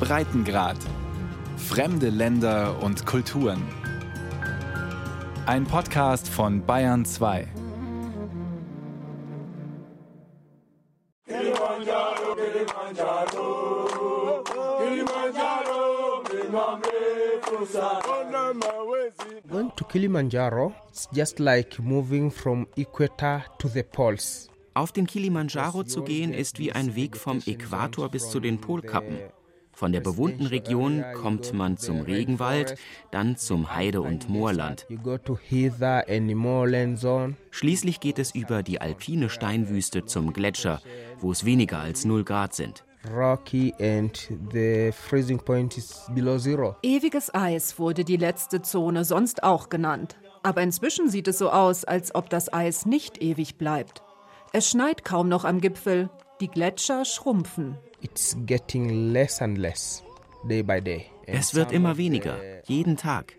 Breitengrad. Fremde Länder und Kulturen. Ein Podcast von Bayern 2. Kilimanjaro, Kilimanjaro, Kilimanjaro, Going to Kilimanjaro is just like moving from equator to the poles. Auf den Kilimanjaro zu gehen ist wie ein Weg vom Äquator bis zu den Polkappen. Von der bewohnten Region kommt man zum Regenwald, dann zum Heide- und Moorland. Schließlich geht es über die alpine Steinwüste zum Gletscher, wo es weniger als 0 Grad sind. Ewiges Eis wurde die letzte Zone sonst auch genannt. Aber inzwischen sieht es so aus, als ob das Eis nicht ewig bleibt. Es schneit kaum noch am Gipfel, die Gletscher schrumpfen. It's getting less and less, day by day. Es wird immer weniger, jeden Tag.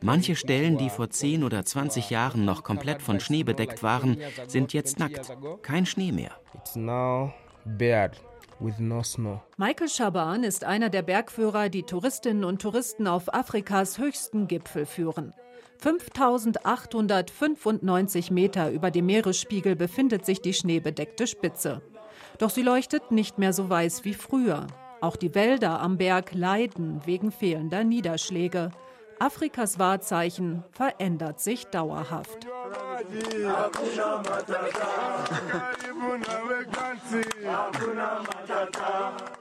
Manche Stellen, die vor 10 oder 20 Jahren noch komplett von Schnee bedeckt waren, sind jetzt nackt. Kein Schnee mehr. Michael Schaban ist einer der Bergführer, die Touristinnen und Touristen auf Afrikas höchsten Gipfel führen. 5895 Meter über dem Meeresspiegel befindet sich die schneebedeckte Spitze. Doch sie leuchtet nicht mehr so weiß wie früher. Auch die Wälder am Berg leiden wegen fehlender Niederschläge. Afrikas Wahrzeichen verändert sich dauerhaft.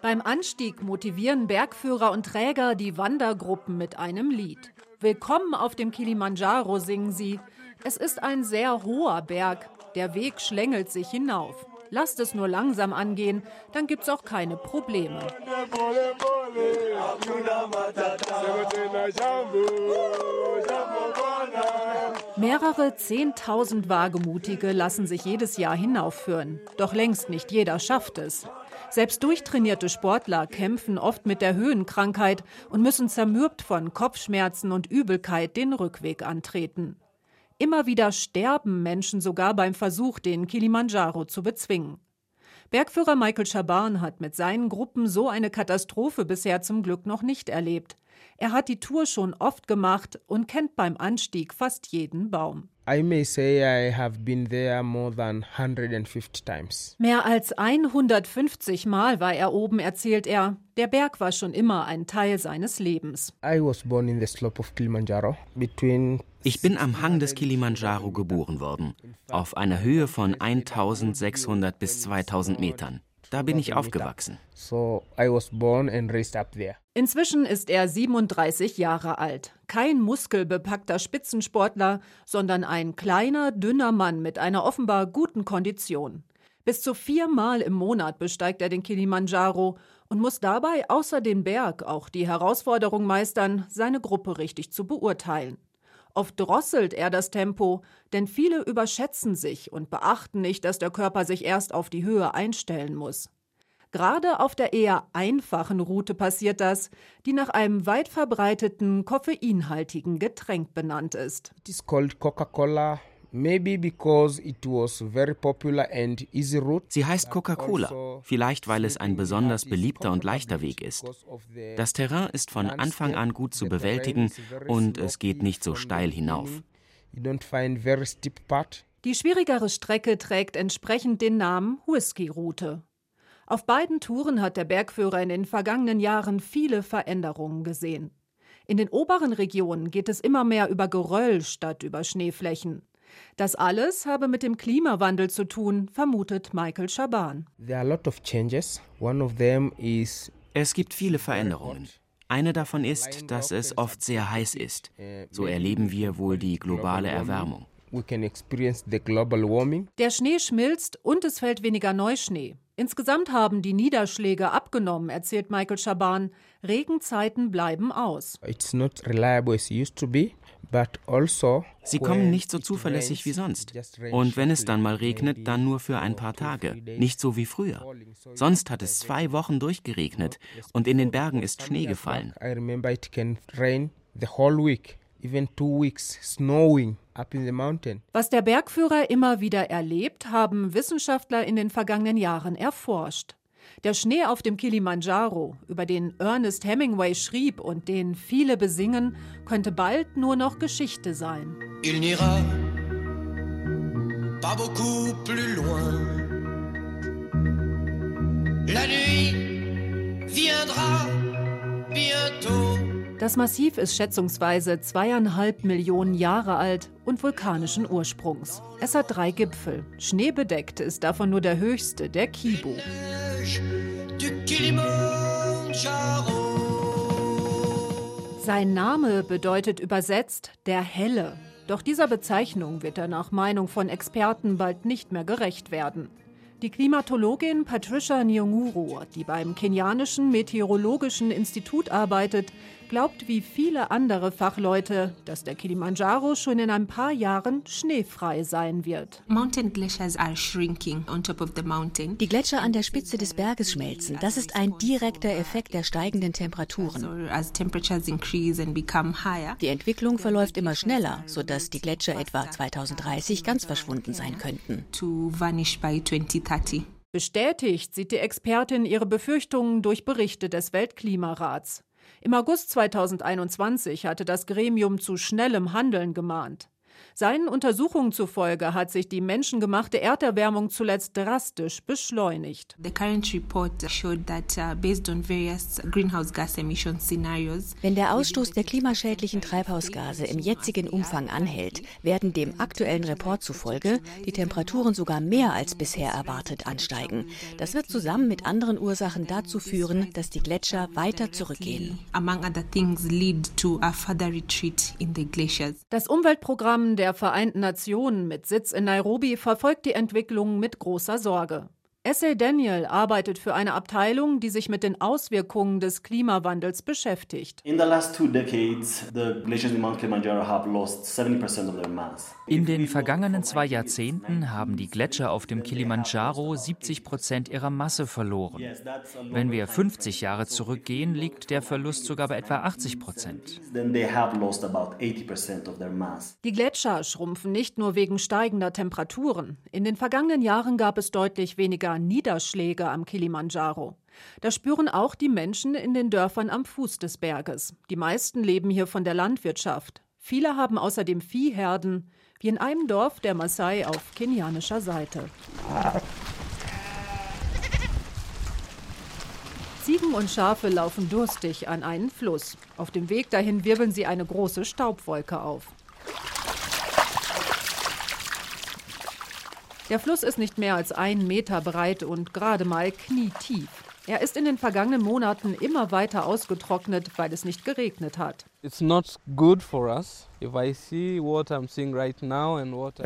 Beim Anstieg motivieren Bergführer und Träger die Wandergruppen mit einem Lied. Willkommen auf dem Kilimanjaro singen sie. Es ist ein sehr hoher Berg. Der Weg schlängelt sich hinauf. Lasst es nur langsam angehen, dann gibt's auch keine Probleme. Mehrere Zehntausend Wagemutige lassen sich jedes Jahr hinaufführen. Doch längst nicht jeder schafft es. Selbst durchtrainierte Sportler kämpfen oft mit der Höhenkrankheit und müssen zermürbt von Kopfschmerzen und Übelkeit den Rückweg antreten. Immer wieder sterben Menschen sogar beim Versuch, den Kilimanjaro zu bezwingen. Bergführer Michael Schaban hat mit seinen Gruppen so eine Katastrophe bisher zum Glück noch nicht erlebt. Er hat die Tour schon oft gemacht und kennt beim Anstieg fast jeden Baum. Mehr als 150 Mal war er oben, erzählt er. Der Berg war schon immer ein Teil seines Lebens. Ich bin am Hang des Kilimanjaro geboren worden, auf einer Höhe von 1600 bis 2000 Metern. Da bin ich aufgewachsen. Inzwischen ist er 37 Jahre alt. Kein muskelbepackter Spitzensportler, sondern ein kleiner, dünner Mann mit einer offenbar guten Kondition. Bis zu viermal im Monat besteigt er den Kilimanjaro und muss dabei außer den Berg auch die Herausforderung meistern, seine Gruppe richtig zu beurteilen. Oft drosselt er das Tempo, denn viele überschätzen sich und beachten nicht, dass der Körper sich erst auf die Höhe einstellen muss. Gerade auf der eher einfachen Route passiert das, die nach einem weit verbreiteten koffeinhaltigen Getränk benannt ist. It is called Coca-Cola Maybe because it was very popular and easy route. Sie heißt Coca-Cola, also vielleicht weil es ein besonders beliebter und leichter Weg ist. Das Terrain ist von Anfang an gut zu bewältigen und es geht nicht so steil hinauf. Die schwierigere Strecke trägt entsprechend den Namen Whisky-Route. Auf beiden Touren hat der Bergführer in den vergangenen Jahren viele Veränderungen gesehen. In den oberen Regionen geht es immer mehr über Geröll statt über Schneeflächen. Das alles habe mit dem Klimawandel zu tun, vermutet Michael Schaban. Es gibt viele Veränderungen. Eine davon ist, dass es oft sehr heiß ist. So erleben wir wohl die globale Erwärmung. Der Schnee schmilzt und es fällt weniger Neuschnee. Insgesamt haben die Niederschläge abgenommen, erzählt Michael Schaban. Regenzeiten bleiben aus. Also Sie kommen nicht so zuverlässig wie sonst. Und wenn es dann mal regnet, dann nur für ein paar Tage, nicht so wie früher. Sonst hat es zwei Wochen durchgeregnet und in den Bergen ist Schnee gefallen. Was der Bergführer immer wieder erlebt, haben Wissenschaftler in den vergangenen Jahren erforscht. Der Schnee auf dem Kilimanjaro, über den Ernest Hemingway schrieb und den viele besingen, könnte bald nur noch Geschichte sein. Il n'ira pas beaucoup plus loin. La nuit viendra bientôt. Das Massiv ist schätzungsweise zweieinhalb Millionen Jahre alt und vulkanischen Ursprungs. Es hat drei Gipfel. Schneebedeckt ist davon nur der höchste, der Kibu. Sein Name bedeutet übersetzt der Helle. Doch dieser Bezeichnung wird er nach Meinung von Experten bald nicht mehr gerecht werden. Die Klimatologin Patricia Nyong'uru, die beim kenianischen Meteorologischen Institut arbeitet, glaubt wie viele andere Fachleute, dass der Kilimanjaro schon in ein paar Jahren schneefrei sein wird. Die Gletscher an der Spitze des Berges schmelzen. Das ist ein direkter Effekt der steigenden Temperaturen. Die Entwicklung verläuft immer schneller, sodass die Gletscher etwa 2030 ganz verschwunden sein könnten. Bestätigt sieht die Expertin ihre Befürchtungen durch Berichte des Weltklimarats. Im August 2021 hatte das Gremium zu schnellem Handeln gemahnt. Seinen Untersuchungen zufolge hat sich die menschengemachte Erderwärmung zuletzt drastisch beschleunigt. Uh, Wenn der Ausstoß der klimaschädlichen Treibhausgase im jetzigen Umfang anhält, werden dem aktuellen Report zufolge die Temperaturen sogar mehr als bisher erwartet ansteigen. Das wird zusammen mit anderen Ursachen dazu führen, dass die Gletscher weiter zurückgehen. Das Umweltprogramm der der Vereinten Nationen mit Sitz in Nairobi verfolgt die Entwicklung mit großer Sorge. Essay Daniel arbeitet für eine Abteilung, die sich mit den Auswirkungen des Klimawandels beschäftigt. In den vergangenen zwei Jahrzehnten haben die Gletscher auf dem Kilimanjaro 70 Prozent ihrer Masse verloren. Wenn wir 50 Jahre zurückgehen, liegt der Verlust sogar bei etwa 80 Prozent. Die Gletscher schrumpfen nicht nur wegen steigender Temperaturen. In den vergangenen Jahren gab es deutlich weniger Niederschläge am Kilimanjaro. Das spüren auch die Menschen in den Dörfern am Fuß des Berges. Die meisten leben hier von der Landwirtschaft. Viele haben außerdem Viehherden, wie in einem Dorf der Maasai auf kenianischer Seite. Ziegen und Schafe laufen durstig an einen Fluss. Auf dem Weg dahin wirbeln sie eine große Staubwolke auf. Der Fluss ist nicht mehr als ein Meter breit und gerade mal knietief. Er ist in den vergangenen Monaten immer weiter ausgetrocknet, weil es nicht geregnet hat. Es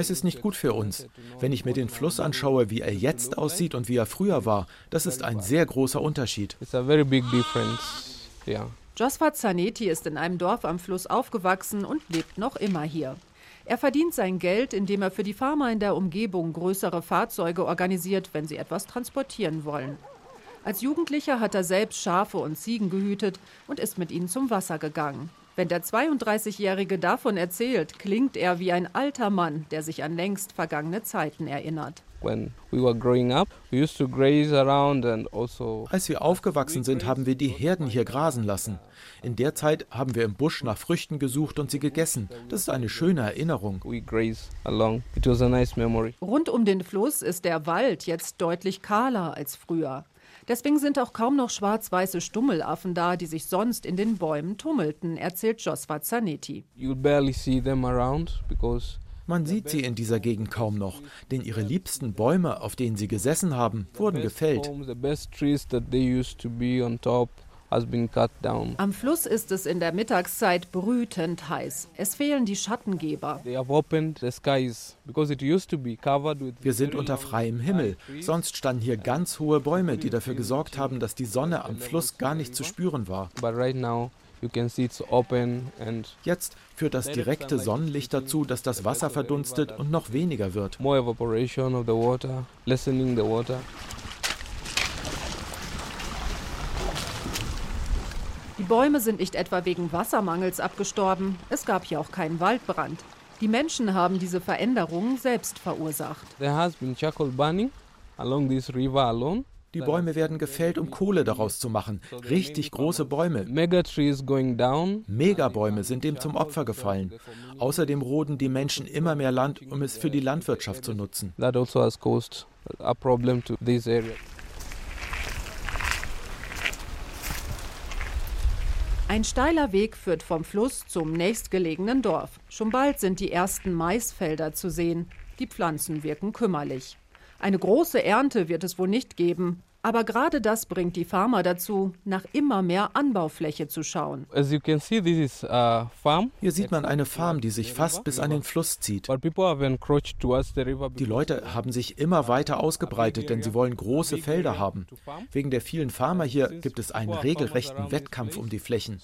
ist nicht gut für uns. Wenn ich mir den Fluss anschaue, wie er jetzt aussieht und wie er früher war, das ist ein sehr großer Unterschied. Josfa Zanetti ist in einem Dorf am Fluss aufgewachsen und lebt noch immer hier. Er verdient sein Geld, indem er für die Farmer in der Umgebung größere Fahrzeuge organisiert, wenn sie etwas transportieren wollen. Als Jugendlicher hat er selbst Schafe und Ziegen gehütet und ist mit ihnen zum Wasser gegangen. Wenn der 32-Jährige davon erzählt, klingt er wie ein alter Mann, der sich an längst vergangene Zeiten erinnert. Also Als wir aufgewachsen sind, haben wir die Herden hier grasen lassen. In der Zeit haben wir im Busch nach Früchten gesucht und sie gegessen. Das ist eine schöne Erinnerung. Rund um den Fluss ist der Wald jetzt deutlich kahler als früher. Deswegen sind auch kaum noch schwarz-weiße Stummelaffen da, die sich sonst in den Bäumen tummelten, erzählt Josva Zanetti. Man sieht sie in dieser Gegend kaum noch, denn ihre liebsten Bäume, auf denen sie gesessen haben, wurden gefällt. Am Fluss ist es in der Mittagszeit brütend heiß. Es fehlen die Schattengeber. Wir sind unter freiem Himmel. Sonst standen hier ganz hohe Bäume, die dafür gesorgt haben, dass die Sonne am Fluss gar nicht zu spüren war. Jetzt führt das direkte Sonnenlicht dazu, dass das Wasser verdunstet und noch weniger wird. Die Bäume sind nicht etwa wegen Wassermangels abgestorben, es gab hier auch keinen Waldbrand. Die Menschen haben diese Veränderungen selbst verursacht. There has been charcoal burning along this river alone. Die Bäume werden gefällt, um Kohle daraus zu machen. Richtig große Bäume. Megabäume sind dem zum Opfer gefallen. Außerdem roden die Menschen immer mehr Land, um es für die Landwirtschaft zu nutzen. That also has caused a problem to this area. Ein steiler Weg führt vom Fluss zum nächstgelegenen Dorf. Schon bald sind die ersten Maisfelder zu sehen. Die Pflanzen wirken kümmerlich. Eine große Ernte wird es wohl nicht geben, aber gerade das bringt die Farmer dazu, nach immer mehr Anbaufläche zu schauen. Hier sieht man eine Farm, die sich fast bis an den Fluss zieht. Die Leute haben sich immer weiter ausgebreitet, denn sie wollen große Felder haben. Wegen der vielen Farmer hier gibt es einen regelrechten Wettkampf um die Flächen.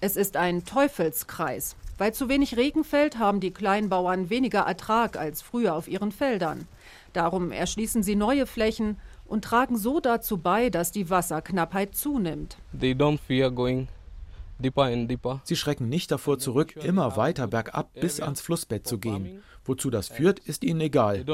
Es ist ein Teufelskreis. Weil zu wenig Regen fällt, haben die Kleinbauern weniger Ertrag als früher auf ihren Feldern. Darum erschließen sie neue Flächen und tragen so dazu bei, dass die Wasserknappheit zunimmt. Sie schrecken nicht davor zurück, immer weiter bergab bis ans Flussbett zu gehen. Wozu das führt, ist ihnen egal.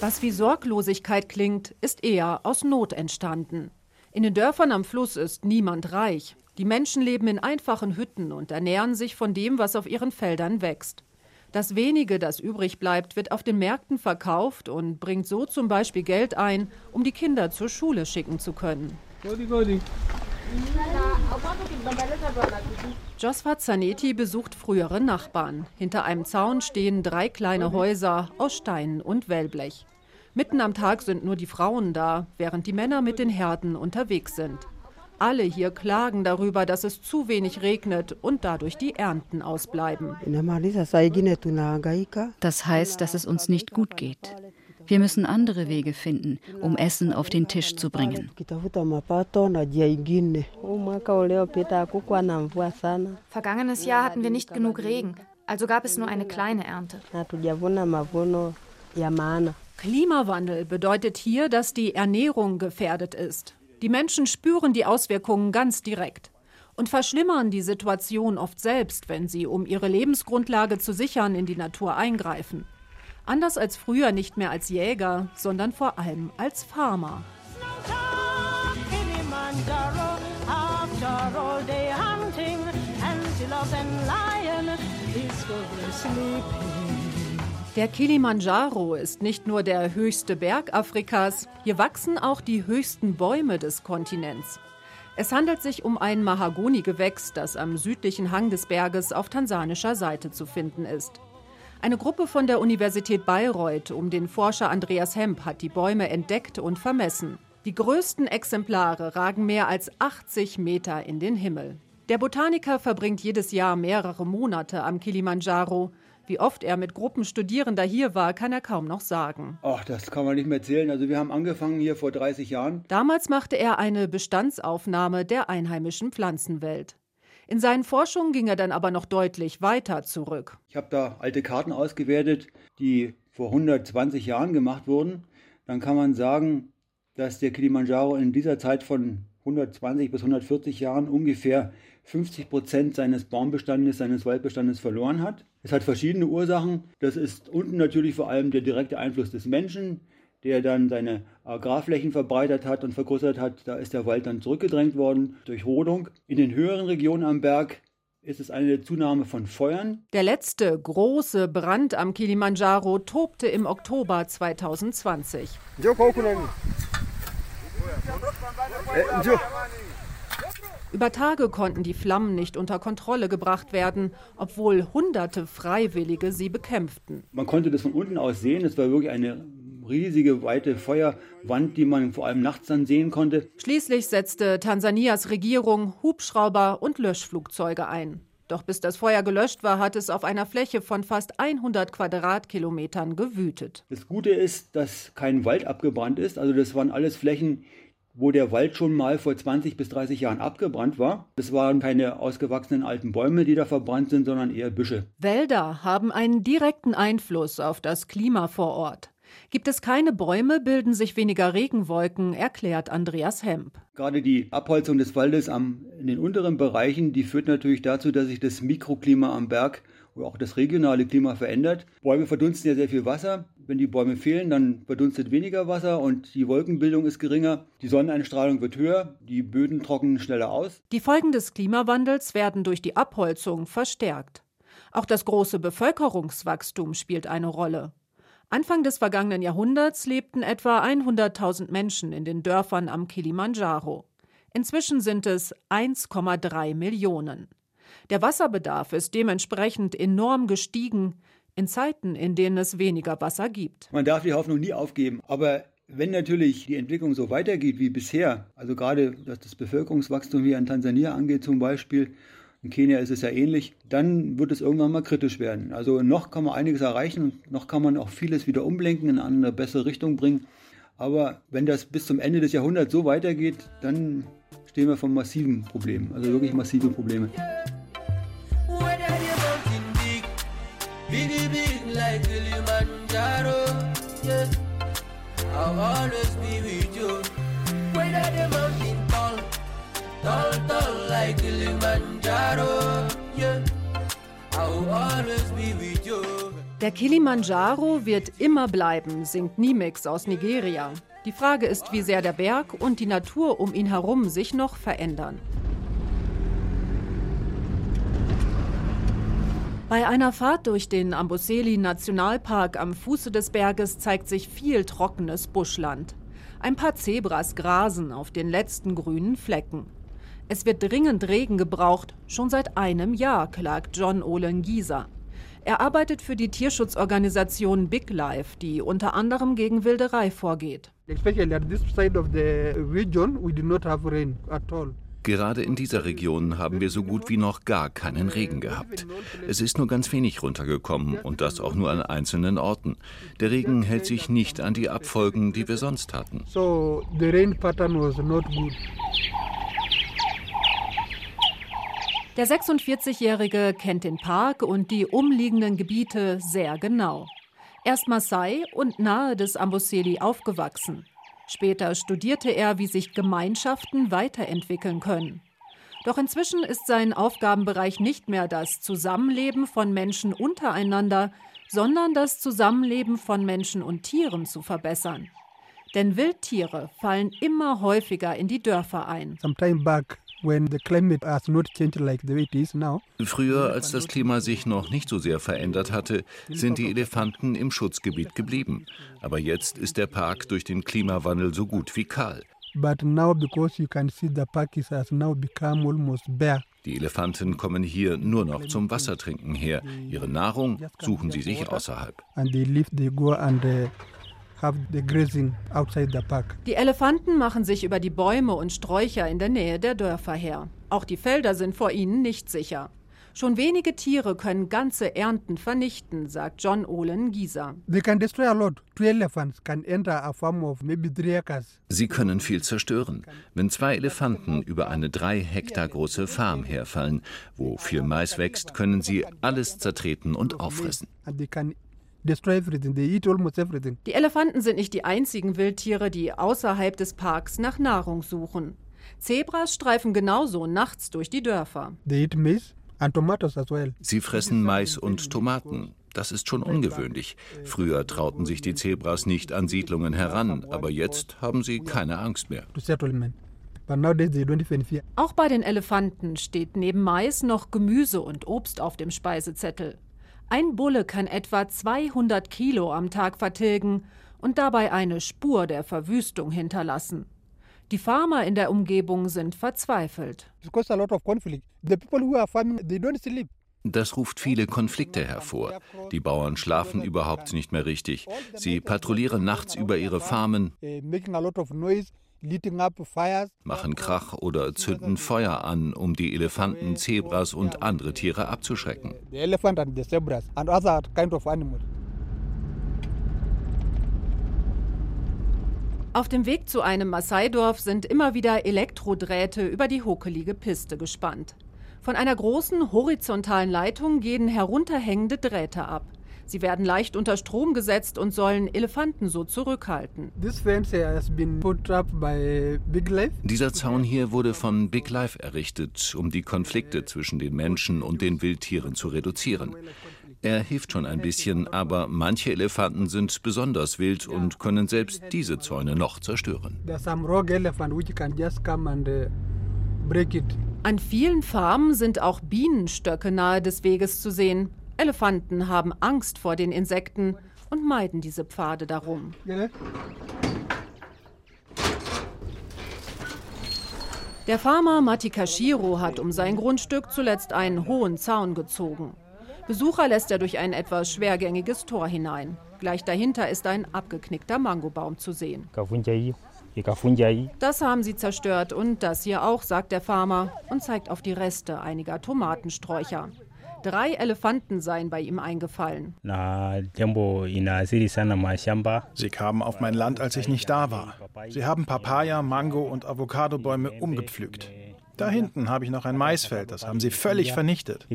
Was wie Sorglosigkeit klingt, ist eher aus Not entstanden. In den Dörfern am Fluss ist niemand reich. Die Menschen leben in einfachen Hütten und ernähren sich von dem, was auf ihren Feldern wächst. Das wenige, das übrig bleibt, wird auf den Märkten verkauft und bringt so zum Beispiel Geld ein, um die Kinder zur Schule schicken zu können. Josfa Zanetti besucht frühere Nachbarn. Hinter einem Zaun stehen drei kleine Häuser aus Stein und Wellblech. Mitten am Tag sind nur die Frauen da, während die Männer mit den Herden unterwegs sind. Alle hier klagen darüber, dass es zu wenig regnet und dadurch die Ernten ausbleiben. Das heißt, dass es uns nicht gut geht. Wir müssen andere Wege finden, um Essen auf den Tisch zu bringen. Vergangenes Jahr hatten wir nicht genug Regen, also gab es nur eine kleine Ernte. Klimawandel bedeutet hier, dass die Ernährung gefährdet ist. Die Menschen spüren die Auswirkungen ganz direkt und verschlimmern die Situation oft selbst, wenn sie, um ihre Lebensgrundlage zu sichern, in die Natur eingreifen. Anders als früher nicht mehr als Jäger, sondern vor allem als Farmer. Der Kilimanjaro ist nicht nur der höchste Berg Afrikas, hier wachsen auch die höchsten Bäume des Kontinents. Es handelt sich um ein Mahagoni-Gewächs, das am südlichen Hang des Berges auf tansanischer Seite zu finden ist. Eine Gruppe von der Universität Bayreuth um den Forscher Andreas Hemp hat die Bäume entdeckt und vermessen. Die größten Exemplare ragen mehr als 80 Meter in den Himmel. Der Botaniker verbringt jedes Jahr mehrere Monate am Kilimanjaro. Wie oft er mit Gruppen Studierender hier war, kann er kaum noch sagen. Ach, das kann man nicht mehr zählen. Also wir haben angefangen hier vor 30 Jahren. Damals machte er eine Bestandsaufnahme der einheimischen Pflanzenwelt. In seinen Forschungen ging er dann aber noch deutlich weiter zurück. Ich habe da alte Karten ausgewertet, die vor 120 Jahren gemacht wurden. Dann kann man sagen, dass der Kilimanjaro in dieser Zeit von 120 bis 140 Jahren ungefähr 50 Prozent seines Baumbestandes, seines Waldbestandes verloren hat. Es hat verschiedene Ursachen. Das ist unten natürlich vor allem der direkte Einfluss des Menschen, der dann seine Agrarflächen verbreitert hat und vergrößert hat. Da ist der Wald dann zurückgedrängt worden durch Rodung. In den höheren Regionen am Berg ist es eine Zunahme von Feuern. Der letzte große Brand am Kilimanjaro tobte im Oktober 2020. Über Tage konnten die Flammen nicht unter Kontrolle gebracht werden, obwohl hunderte Freiwillige sie bekämpften. Man konnte das von unten aus sehen. Es war wirklich eine riesige, weite Feuerwand, die man vor allem nachts dann sehen konnte. Schließlich setzte Tansanias Regierung Hubschrauber und Löschflugzeuge ein. Doch bis das Feuer gelöscht war, hat es auf einer Fläche von fast 100 Quadratkilometern gewütet. Das Gute ist, dass kein Wald abgebrannt ist. Also das waren alles Flächen, wo der Wald schon mal vor 20 bis 30 Jahren abgebrannt war. Es waren keine ausgewachsenen alten Bäume, die da verbrannt sind, sondern eher Büsche. Wälder haben einen direkten Einfluss auf das Klima vor Ort. Gibt es keine Bäume, bilden sich weniger Regenwolken, erklärt Andreas Hemp. Gerade die Abholzung des Waldes am, in den unteren Bereichen, die führt natürlich dazu, dass sich das Mikroklima am Berg wo auch das regionale Klima verändert. Bäume verdunsten ja sehr viel Wasser. Wenn die Bäume fehlen, dann verdunstet weniger Wasser und die Wolkenbildung ist geringer. Die Sonneneinstrahlung wird höher, die Böden trocknen schneller aus. Die Folgen des Klimawandels werden durch die Abholzung verstärkt. Auch das große Bevölkerungswachstum spielt eine Rolle. Anfang des vergangenen Jahrhunderts lebten etwa 100.000 Menschen in den Dörfern am Kilimanjaro. Inzwischen sind es 1,3 Millionen. Der Wasserbedarf ist dementsprechend enorm gestiegen in Zeiten, in denen es weniger Wasser gibt. Man darf die Hoffnung nie aufgeben, aber wenn natürlich die Entwicklung so weitergeht wie bisher, also gerade was das Bevölkerungswachstum hier in Tansania angeht zum Beispiel, in Kenia ist es ja ähnlich, dann wird es irgendwann mal kritisch werden. Also noch kann man einiges erreichen noch kann man auch vieles wieder umlenken, in eine bessere Richtung bringen. Aber wenn das bis zum Ende des Jahrhunderts so weitergeht, dann stehen wir vor massiven Problemen, also wirklich massive Probleme. Biggie big like Kilimanjaro, yeah. I'll always be with you. Whether the mountain tall, tall, tall like Kilimanjaro, yeah. I'll always be with you. Der Kilimanjaro wird immer bleiben, singt Nimix aus Nigeria. Die Frage ist, wie sehr der Berg und die Natur um ihn herum sich noch verändern. Bei einer Fahrt durch den Amboseli Nationalpark am Fuße des Berges zeigt sich viel trockenes Buschland. Ein paar Zebras grasen auf den letzten grünen Flecken. Es wird dringend Regen gebraucht, schon seit einem Jahr, klagt John Olen Gieser. Er arbeitet für die Tierschutzorganisation Big Life, die unter anderem gegen Wilderei vorgeht. Especially at this side of the region, we do not have rain. Gerade in dieser Region haben wir so gut wie noch gar keinen Regen gehabt. Es ist nur ganz wenig runtergekommen und das auch nur an einzelnen Orten. Der Regen hält sich nicht an die Abfolgen, die wir sonst hatten. Der 46-Jährige kennt den Park und die umliegenden Gebiete sehr genau. Er ist Maasai und nahe des Amboseli aufgewachsen. Später studierte er, wie sich Gemeinschaften weiterentwickeln können. Doch inzwischen ist sein Aufgabenbereich nicht mehr das Zusammenleben von Menschen untereinander, sondern das Zusammenleben von Menschen und Tieren zu verbessern. Denn Wildtiere fallen immer häufiger in die Dörfer ein. Früher, als das Klima sich noch nicht so sehr verändert hatte, sind die Elefanten im Schutzgebiet geblieben. Aber jetzt ist der Park durch den Klimawandel so gut wie kahl. Die Elefanten kommen hier nur noch zum Wassertrinken her. Ihre Nahrung suchen sie sich außerhalb. Die Elefanten machen sich über die Bäume und Sträucher in der Nähe der Dörfer her. Auch die Felder sind vor ihnen nicht sicher. Schon wenige Tiere können ganze Ernten vernichten, sagt John Olen Gieser. Sie können viel zerstören. Wenn zwei Elefanten über eine drei Hektar große Farm herfallen, wo viel Mais wächst, können sie alles zertreten und auffressen. Die Elefanten sind nicht die einzigen Wildtiere, die außerhalb des Parks nach Nahrung suchen. Zebras streifen genauso nachts durch die Dörfer. Sie fressen Mais und Tomaten. Das ist schon ungewöhnlich. Früher trauten sich die Zebras nicht an Siedlungen heran, aber jetzt haben sie keine Angst mehr. Auch bei den Elefanten steht neben Mais noch Gemüse und Obst auf dem Speisezettel. Ein Bulle kann etwa 200 Kilo am Tag vertilgen und dabei eine Spur der Verwüstung hinterlassen. Die Farmer in der Umgebung sind verzweifelt. Das ruft viele Konflikte hervor. Die Bauern schlafen überhaupt nicht mehr richtig. Sie patrouillieren nachts über ihre Farmen, machen Krach oder zünden Feuer an, um die Elefanten, Zebras und andere Tiere abzuschrecken. Auf dem Weg zu einem Maasai-Dorf sind immer wieder Elektrodrähte über die hokelige Piste gespannt. Von einer großen horizontalen Leitung gehen herunterhängende Drähte ab. Sie werden leicht unter Strom gesetzt und sollen Elefanten so zurückhalten. Dieser Zaun hier wurde von Big Life errichtet, um die Konflikte zwischen den Menschen und den Wildtieren zu reduzieren. Er hilft schon ein bisschen, aber manche Elefanten sind besonders wild und können selbst diese Zäune noch zerstören. An vielen Farmen sind auch Bienenstöcke nahe des Weges zu sehen. Elefanten haben Angst vor den Insekten und meiden diese Pfade darum. Der Farmer Matikashiro hat um sein Grundstück zuletzt einen hohen Zaun gezogen. Besucher lässt er durch ein etwas schwergängiges Tor hinein. Gleich dahinter ist ein abgeknickter Mangobaum zu sehen. Das haben sie zerstört und das hier auch, sagt der Farmer und zeigt auf die Reste einiger Tomatensträucher. Drei Elefanten seien bei ihm eingefallen. Sie kamen auf mein Land, als ich nicht da war. Sie haben Papaya, Mango und Avocadobäume umgepflügt. Da hinten habe ich noch ein Maisfeld, das haben sie völlig vernichtet.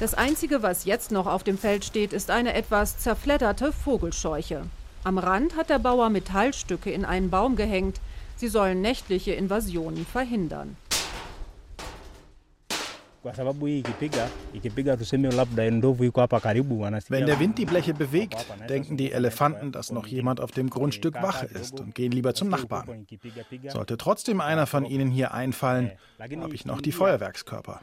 Das Einzige, was jetzt noch auf dem Feld steht, ist eine etwas zerfledderte Vogelscheuche. Am Rand hat der Bauer Metallstücke in einen Baum gehängt. Sie sollen nächtliche Invasionen verhindern. Wenn der Wind die Bleche bewegt, denken die Elefanten, dass noch jemand auf dem Grundstück Wache ist und gehen lieber zum Nachbarn. Sollte trotzdem einer von ihnen hier einfallen, habe ich noch die Feuerwerkskörper.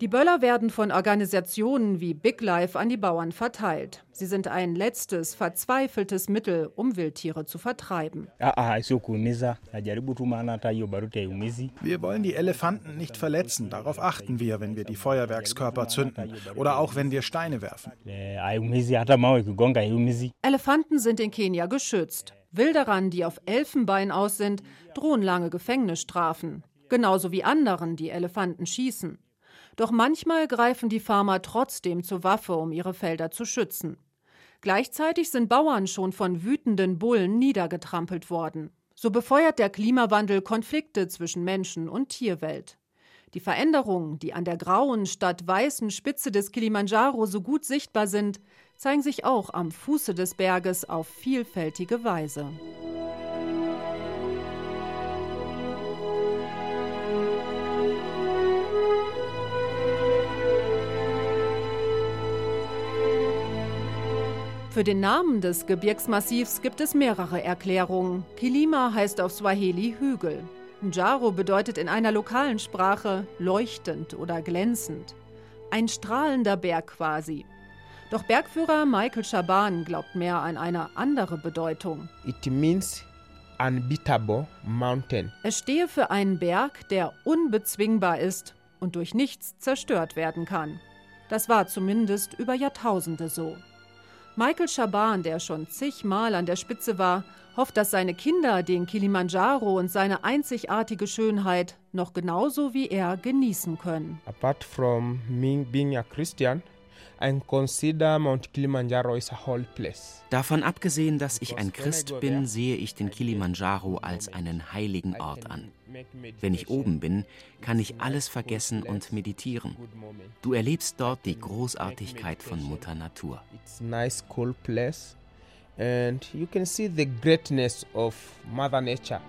Die Böller werden von Organisationen wie Big Life an die Bauern verteilt. Sie sind ein letztes, verzweifeltes Mittel, um Wildtiere zu vertreiben. Wir wollen die Elefanten nicht verletzen. Darauf achten wir, wenn wir die Feuerwerkskörper zünden oder auch wenn wir Steine werfen. Elefanten sind in Kenia geschützt. Wilderern, die auf Elfenbein aus sind, drohen lange Gefängnisstrafen genauso wie anderen, die Elefanten schießen. Doch manchmal greifen die Farmer trotzdem zur Waffe, um ihre Felder zu schützen. Gleichzeitig sind Bauern schon von wütenden Bullen niedergetrampelt worden. So befeuert der Klimawandel Konflikte zwischen Menschen und Tierwelt. Die Veränderungen, die an der grauen statt weißen Spitze des Kilimanjaro so gut sichtbar sind, zeigen sich auch am Fuße des Berges auf vielfältige Weise. Für den Namen des Gebirgsmassivs gibt es mehrere Erklärungen. Kilima heißt auf Swahili Hügel. Njaro bedeutet in einer lokalen Sprache leuchtend oder glänzend. Ein strahlender Berg quasi. Doch Bergführer Michael Shaban glaubt mehr an eine andere Bedeutung. It means unbeatable mountain. Es stehe für einen Berg, der unbezwingbar ist und durch nichts zerstört werden kann. Das war zumindest über Jahrtausende so. Michael Schaban, der schon zigmal an der Spitze war, hofft, dass seine Kinder den Kilimanjaro und seine einzigartige Schönheit noch genauso wie er genießen können. Apart from me being a Christian, I consider Mount Kilimanjaro is a whole place. Davon abgesehen, dass ich ein Christ bin, sehe ich den Kilimanjaro als einen heiligen Ort an. Wenn ich oben bin, kann ich alles vergessen und meditieren. Du erlebst dort die Großartigkeit von Mutter Natur. It's nice cool place and you can see the greatness of Mother Nature.